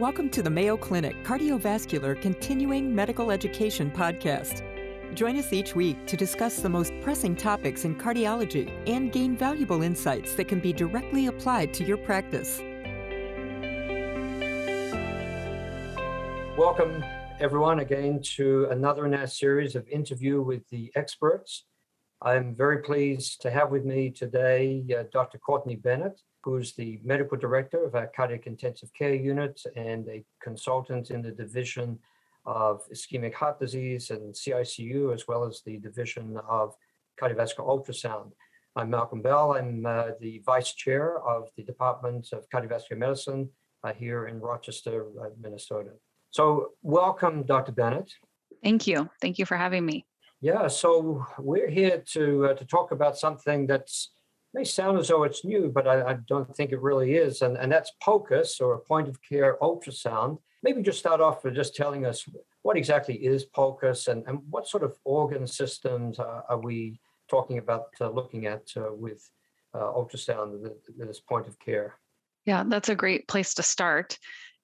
Welcome to the Mayo Clinic Cardiovascular Continuing Medical Education Podcast. Join us each week to discuss the most pressing topics in cardiology and gain valuable insights that can be directly applied to your practice. Welcome, everyone, again to another in our series of interview with the experts. I'm very pleased to have with me today uh, Dr. Courtney Bennett who's the medical director of our cardiac intensive care unit and a consultant in the division of ischemic heart disease and CICU, as well as the division of cardiovascular ultrasound. I'm Malcolm Bell. I'm uh, the vice chair of the Department of Cardiovascular Medicine uh, here in Rochester, uh, Minnesota. So, welcome, Dr. Bennett. Thank you. Thank you for having me. Yeah, so we're here to uh, to talk about something that's may sound as though it's new, but I, I, don't think it really is. And, and that's POCUS or point of care ultrasound. Maybe just start off with just telling us what exactly is POCUS and, and what sort of organ systems uh, are we talking about uh, looking at uh, with uh, ultrasound at this point of care? Yeah, that's a great place to start.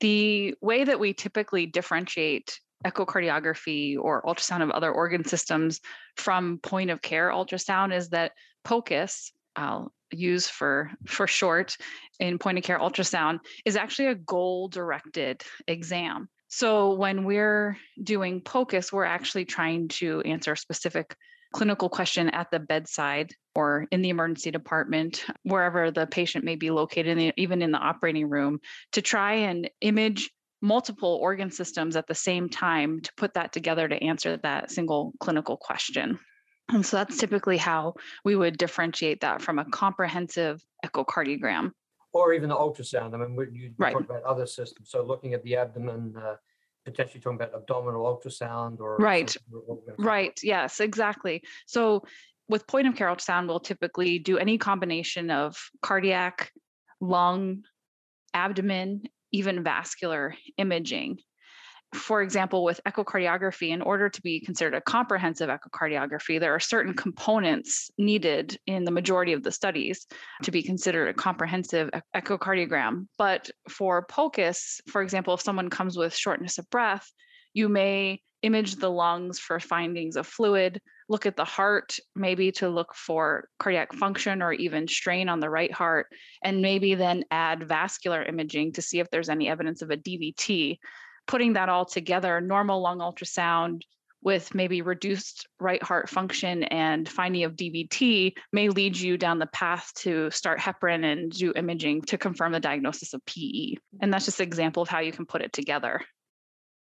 The way that we typically differentiate echocardiography or ultrasound of other organ systems from point of care ultrasound is that POCUS I'll use for for short in point of care ultrasound is actually a goal directed exam. So when we're doing POCUS, we're actually trying to answer a specific clinical question at the bedside or in the emergency department, wherever the patient may be located, even in the operating room, to try and image multiple organ systems at the same time to put that together to answer that single clinical question. And so that's typically how we would differentiate that from a comprehensive echocardiogram. Or even the ultrasound. I mean, you right. talk about other systems. So looking at the abdomen, uh, potentially talking about abdominal ultrasound or. Right. Right. Yes, exactly. So with point of care ultrasound, we'll typically do any combination of cardiac, lung, abdomen, even vascular imaging for example, with echocardiography, in order to be considered a comprehensive echocardiography, there are certain components needed in the majority of the studies to be considered a comprehensive echocardiogram. But for POCUS, for example, if someone comes with shortness of breath, you may image the lungs for findings of fluid, look at the heart, maybe to look for cardiac function or even strain on the right heart, and maybe then add vascular imaging to see if there's any evidence of a DVT putting that all together, normal lung ultrasound with maybe reduced right heart function and finding of DVT may lead you down the path to start heparin and do imaging to confirm the diagnosis of PE. And that's just an example of how you can put it together.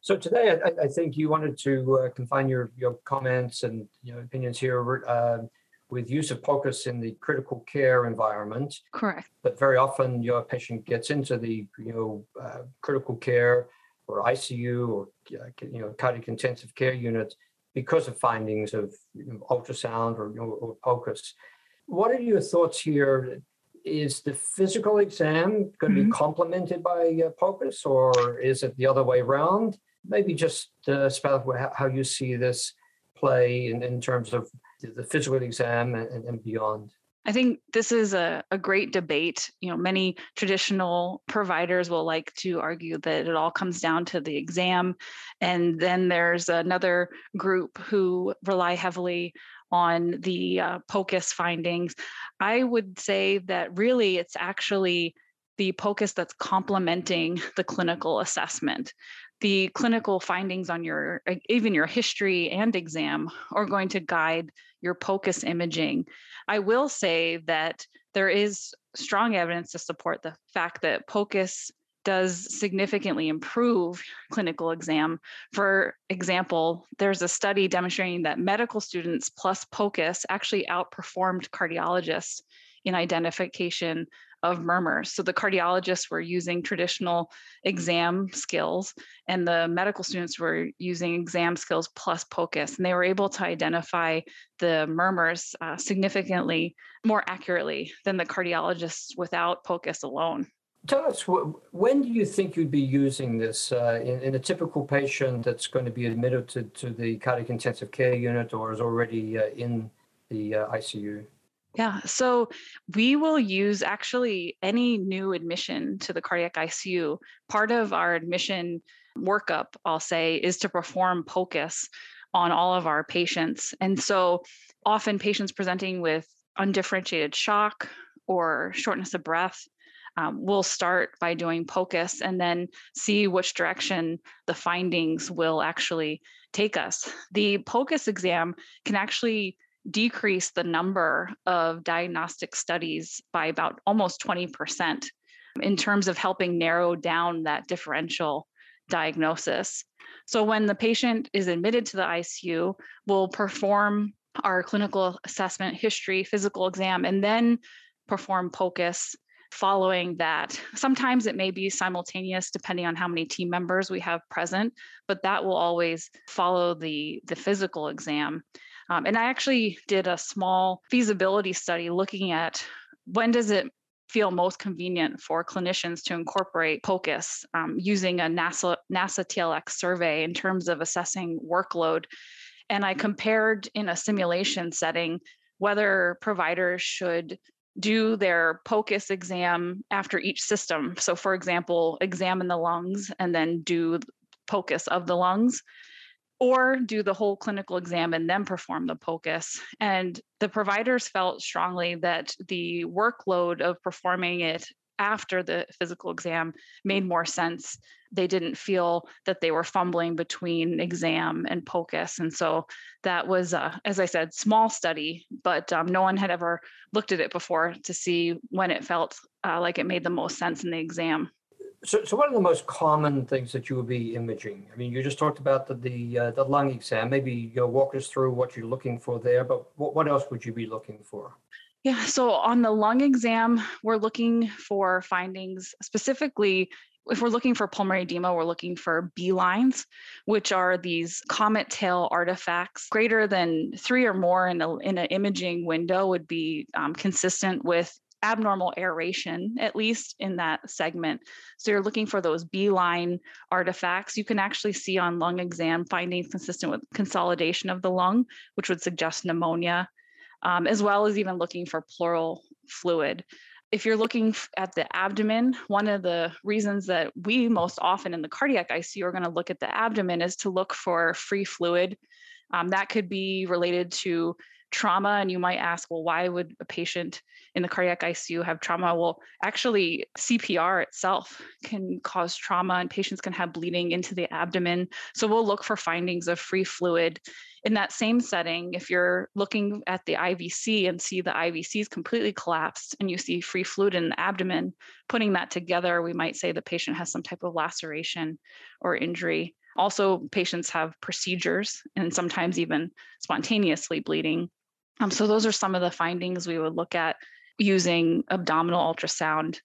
So today, I, I think you wanted to uh, confine your, your comments and your opinions here uh, with use of POCUS in the critical care environment. Correct. But very often, your patient gets into the you know uh, critical care or ICU or you know cardiac intensive care units because of findings of you know, ultrasound or, or POCUS. What are your thoughts here? Is the physical exam going to mm-hmm. be complemented by uh, POCUS or is it the other way around? Maybe just uh, spell out how you see this play in, in terms of the physical exam and, and beyond. I think this is a, a great debate. You know, many traditional providers will like to argue that it all comes down to the exam. And then there's another group who rely heavily on the uh, POCUS findings. I would say that really it's actually the POCUS that's complementing the clinical assessment the clinical findings on your even your history and exam are going to guide your POCUS imaging. I will say that there is strong evidence to support the fact that POCUS does significantly improve clinical exam. For example, there's a study demonstrating that medical students plus POCUS actually outperformed cardiologists in identification of murmurs. So the cardiologists were using traditional exam skills, and the medical students were using exam skills plus POCUS, and they were able to identify the murmurs uh, significantly more accurately than the cardiologists without POCUS alone. Tell us, when do you think you'd be using this uh, in, in, a typical patient that's going to be admitted to, to the cardiac intensive care unit or is already uh, in the uh, ICU? Yeah, so we will use actually any new admission to the cardiac ICU. Part of our admission workup, I'll say, is to perform POCUS on all of our patients. And so often patients presenting with undifferentiated shock or shortness of breath um, we'll start by doing POCUS and then see which direction the findings will actually take us. The POCUS exam can actually decrease the number of diagnostic studies by about almost 20% in terms of helping narrow down that differential diagnosis. So when the patient is admitted to the ICU, we'll perform our clinical assessment, history, physical exam, and then perform POCUS following that. Sometimes it may be simultaneous depending on how many team members we have present, but that will always follow the, the physical exam. Um, and I actually did a small feasibility study looking at when does it feel most convenient for clinicians to incorporate POCUS um, using a NASA, NASA TLX survey in terms of assessing workload. And I compared in a simulation setting whether providers should do their POCUS exam after each system. So, for example, examine the lungs and then do POCUS of the lungs, or do the whole clinical exam and then perform the POCUS. And the providers felt strongly that the workload of performing it after the physical exam made more sense. They didn't feel that they were fumbling between exam and POCUS. And so that was, uh, as I said, small study, but um, no one had ever looked at it before to see when it felt uh, like it made the most sense in the exam. So, so what are the most common things that you would be imaging? I mean, you just talked about the the, uh, the lung exam. Maybe you know, walk us through what you're looking for there, but what, what else would you be looking for? Yeah, so on the lung exam, we're looking for findings specifically. If we're looking for pulmonary edema, we're looking for B lines, which are these comet tail artifacts. Greater than three or more in, a, in an imaging window would be um, consistent with abnormal aeration, at least in that segment. So you're looking for those B line artifacts. You can actually see on lung exam findings consistent with consolidation of the lung, which would suggest pneumonia um, as well as even looking for pleural fluid. If you're looking at the abdomen, one of the reasons that we most often in the cardiac ICU are going to look at the abdomen is to look for free fluid. Um, that could be related to trauma and you might ask well why would a patient in the cardiac icu have trauma well actually cpr itself can cause trauma and patients can have bleeding into the abdomen so we'll look for findings of free fluid in that same setting, if you're looking at the IVC and see the IVC is completely collapsed and you see free fluid in the abdomen, putting that together, we might say the patient has some type of laceration or injury. Also, patients have procedures and sometimes even spontaneously bleeding. Um, so, those are some of the findings we would look at using abdominal ultrasound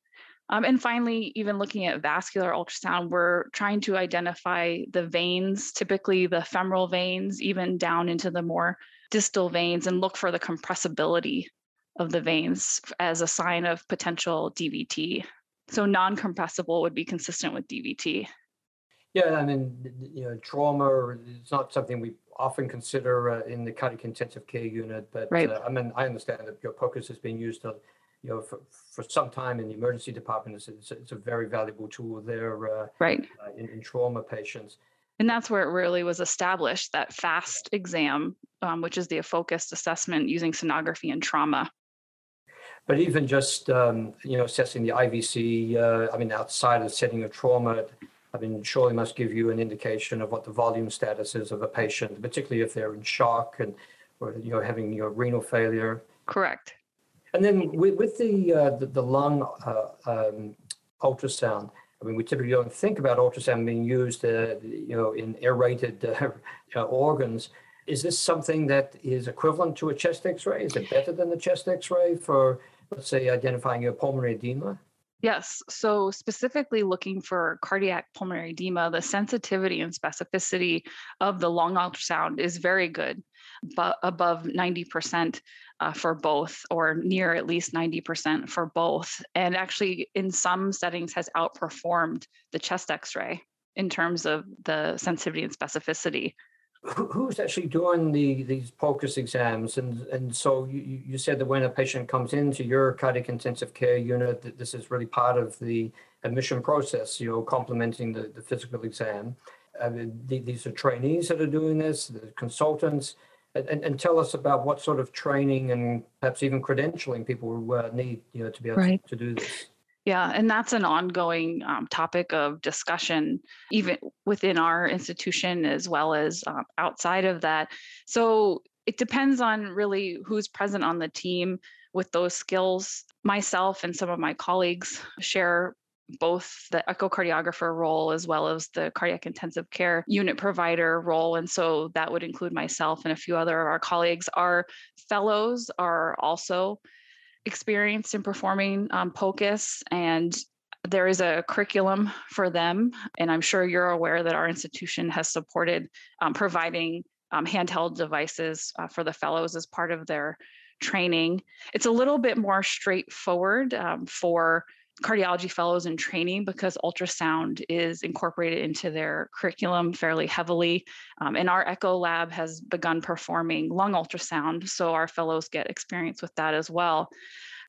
um, and finally, even looking at vascular ultrasound, we're trying to identify the veins, typically the femoral veins, even down into the more distal veins, and look for the compressibility of the veins as a sign of potential DVT. So non compressible would be consistent with DVT. Yeah, I mean, you know, trauma is not something we often consider uh, in the cardiac intensive care unit, but right. uh, I mean, I understand that your POCUS has been used to you know, for, for some time in the emergency department, it's, it's, it's a very valuable tool there uh, right. Uh, in, in, trauma patients. And that's where it really was established that FAST exam, um, which is the focused assessment using sonography and trauma. But even just um, you know assessing the IVC, uh, I mean, outside of setting of trauma, I mean, surely must give you an indication of what the volume status is of a patient, particularly if they're in shock and or you know having your know renal failure. Correct. And then with, with the, uh, the, the lung uh, um, ultrasound, I mean, we typically don't think about ultrasound being used, uh, you know, in aerated uh, organs. Is this something that is equivalent to a chest X-ray? Is it better than the chest X-ray for, let's say, identifying a pulmonary edema? Yes. So, specifically looking for cardiac pulmonary edema, the sensitivity and specificity of the lung ultrasound is very good, but above 90% uh, for both, or near at least 90% for both. And actually, in some settings, has outperformed the chest x ray in terms of the sensitivity and specificity who's actually doing the these POCUS exams? And and so you, you said that when a patient comes into your cardiac intensive care unit, that this is really part of the admission process, you know, complementing the, the physical exam. I mean, these are trainees that are doing this, the consultants, and, and tell us about what sort of training and perhaps even credentialing people uh, need, you know, to be able right. to, to do this. Yeah, and that's an ongoing um, topic of discussion, even within our institution as well as um, outside of that. So it depends on really who's present on the team with those skills. Myself and some of my colleagues share both the echocardiographer role as well as the cardiac intensive care unit provider role. And so that would include myself and a few other of our colleagues. Our fellows are also experienced in performing um, POCUS and there is a curriculum for them. And I'm sure you're aware that our institution has supported um, providing um, handheld devices uh, for the fellows as part of their training. It's a little bit more straightforward um, for cardiology fellows in training because ultrasound is incorporated into their curriculum fairly heavily. Um, and our echo lab has begun performing lung ultrasound, so our fellows get experience with that as well.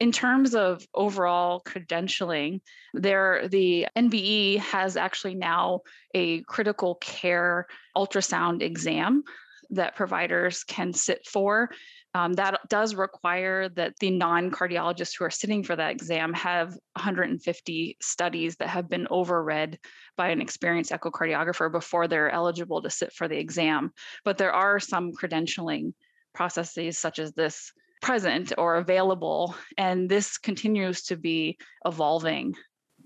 In terms of overall credentialing, there the NBE has actually now a critical care ultrasound exam that providers can sit for. Um, that does require that the non cardiologists who are sitting for that exam have 150 studies that have been overread by an experienced echocardiographer before they're eligible to sit for the exam. But there are some credentialing processes, such as this, present or available, and this continues to be evolving.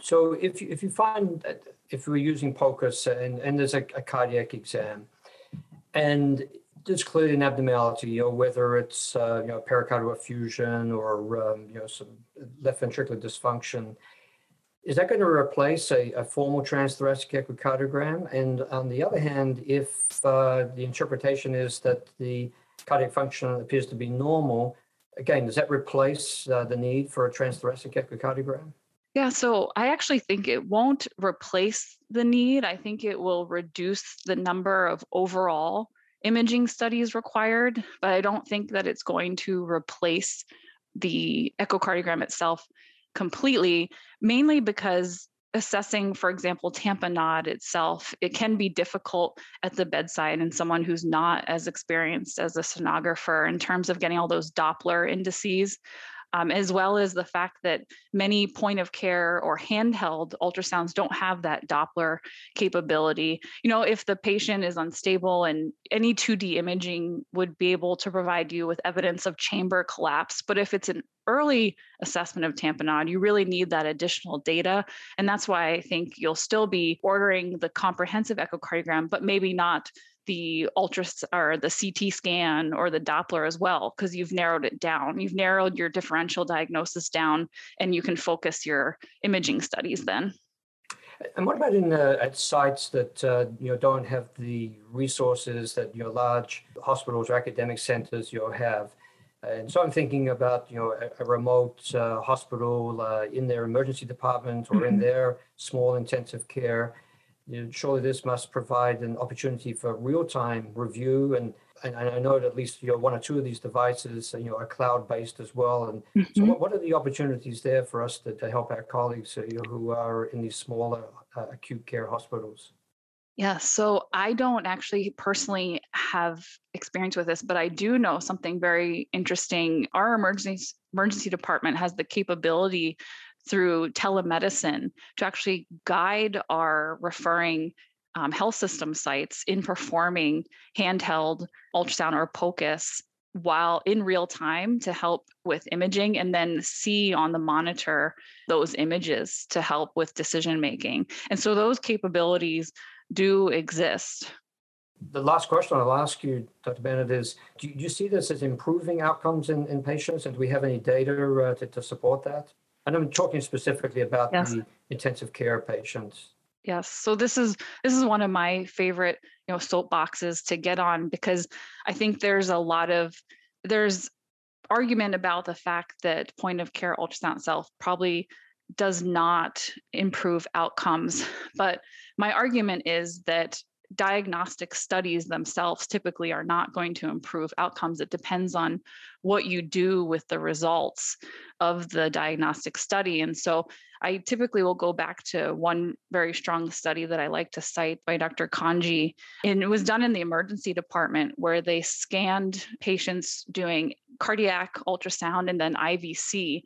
So, if you, if you find that if we're using POCUS and, and there's a, a cardiac exam, and there's clearly an abnormality, you know, whether it's uh, you know pericardial effusion or um, you know some left ventricular dysfunction. Is that going to replace a, a formal transthoracic echocardiogram? And on the other hand, if uh, the interpretation is that the cardiac function appears to be normal, again, does that replace uh, the need for a transthoracic echocardiogram? Yeah, so I actually think it won't replace the need. I think it will reduce the number of overall imaging studies required, but I don't think that it's going to replace the echocardiogram itself completely, mainly because assessing, for example, tamponade itself, it can be difficult at the bedside and someone who's not as experienced as a sonographer in terms of getting all those Doppler indices um, as well as the fact that many point of care or handheld ultrasounds don't have that Doppler capability. You know, if the patient is unstable and any 2D imaging would be able to provide you with evidence of chamber collapse, but if it's an early assessment of tamponade, you really need that additional data. And that's why I think you'll still be ordering the comprehensive echocardiogram, but maybe not the ultra or the CT scan or the Doppler as well, because you've narrowed it down. You've narrowed your differential diagnosis down, and you can focus your imaging studies then. And what about in uh, at sites that uh, you know don't have the resources that you know large hospitals or academic centers you know have? And so I'm thinking about you know a, a remote uh, hospital uh, in their emergency department or mm-hmm. in their small intensive care you know, surely this must provide an opportunity for real-time review and, and I know that at least you know one or two of these devices you know are cloud-based as well. And mm-hmm. so, what, what, are the opportunities there for us to, to help our colleagues you know, who are in these smaller uh, acute care hospitals? Yeah, so I don't actually personally have experience with this, but I do know something very interesting. Our emergency emergency department has the capability through telemedicine to actually guide our referring um, health system sites in performing handheld ultrasound or POCUS while in real time to help with imaging and then see on the monitor those images to help with decision making. And so those capabilities do exist. The last question I'll ask you, Dr. Bennett, is do you see this as improving outcomes in, in patients? And do we have any data uh, to, to support that? And I'm talking specifically about yes. the intensive care patients. Yes. So this is this is one of my favorite, you know, soapboxes to get on because I think there's a lot of there's argument about the fact that point of care ultrasound itself probably does not improve outcomes. But my argument is that diagnostic studies themselves typically are not going to improve outcomes. It depends on what you do with the results of the diagnostic study. And so I typically will go back to one very strong study that I like to cite by Dr. Kanji. And it was done in the emergency department where they scanned patients doing cardiac ultrasound and then IVC.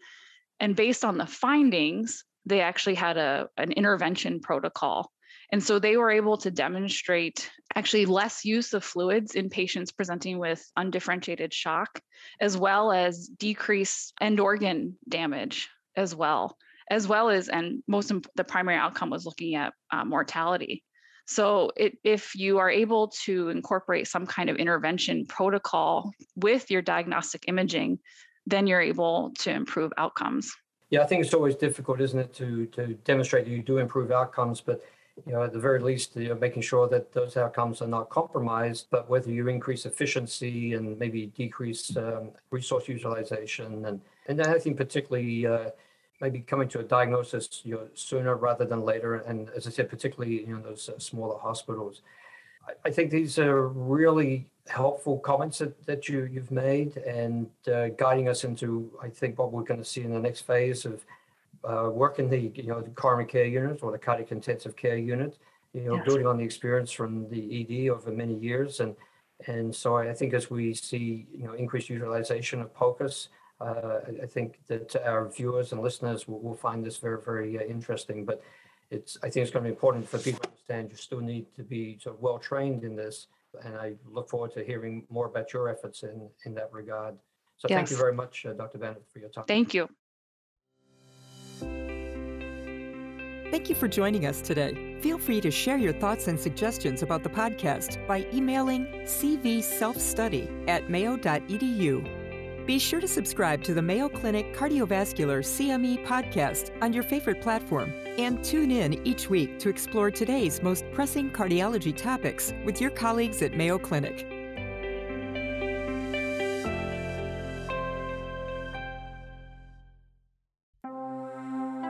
And based on the findings, they actually had a, an intervention protocol. And so they were able to demonstrate actually less use of fluids in patients presenting with undifferentiated shock, as well as decrease end organ damage as well, as well as, and most the primary outcome was looking at uh, mortality. So it, if you are able to incorporate some kind of intervention protocol with your diagnostic imaging, then you're able to improve outcomes. Yeah, I think it's always difficult, isn't it, to to demonstrate that you do improve outcomes, but you know, at the very least, you're making sure that those outcomes are not compromised, but whether you increase efficiency and maybe decrease um, resource utilization, and and I think particularly uh, maybe coming to a diagnosis you know, sooner rather than later, and as I said, particularly you know those uh, smaller hospitals. I, I think these are really helpful comments that, that you, you've made and uh, guiding us into, I think, what we're going to see in the next phase of uh, work in the, you know, the care unit or the cardiac intensive care unit, you know, yes. building on the experience from the ED over many years. And, and so I think as we see, you know, increased utilization of POCUS, uh, I think that our viewers and listeners will, will find this very, very uh, interesting. But it's, I think it's going to be important for people to understand you still need to be sort of well trained in this and I look forward to hearing more about your efforts in, in that regard. So thank you very much, uh, Dr. Bennett, for your time. Thank you. Thank you for joining us today. Feel free to share your thoughts and suggestions about the podcast by emailing cvselfstudy at mayo.edu be sure to subscribe to the Mayo Clinic Cardiovascular CME podcast on your favorite platform and tune in each week to explore today's most pressing cardiology topics with your colleagues at Mayo Clinic.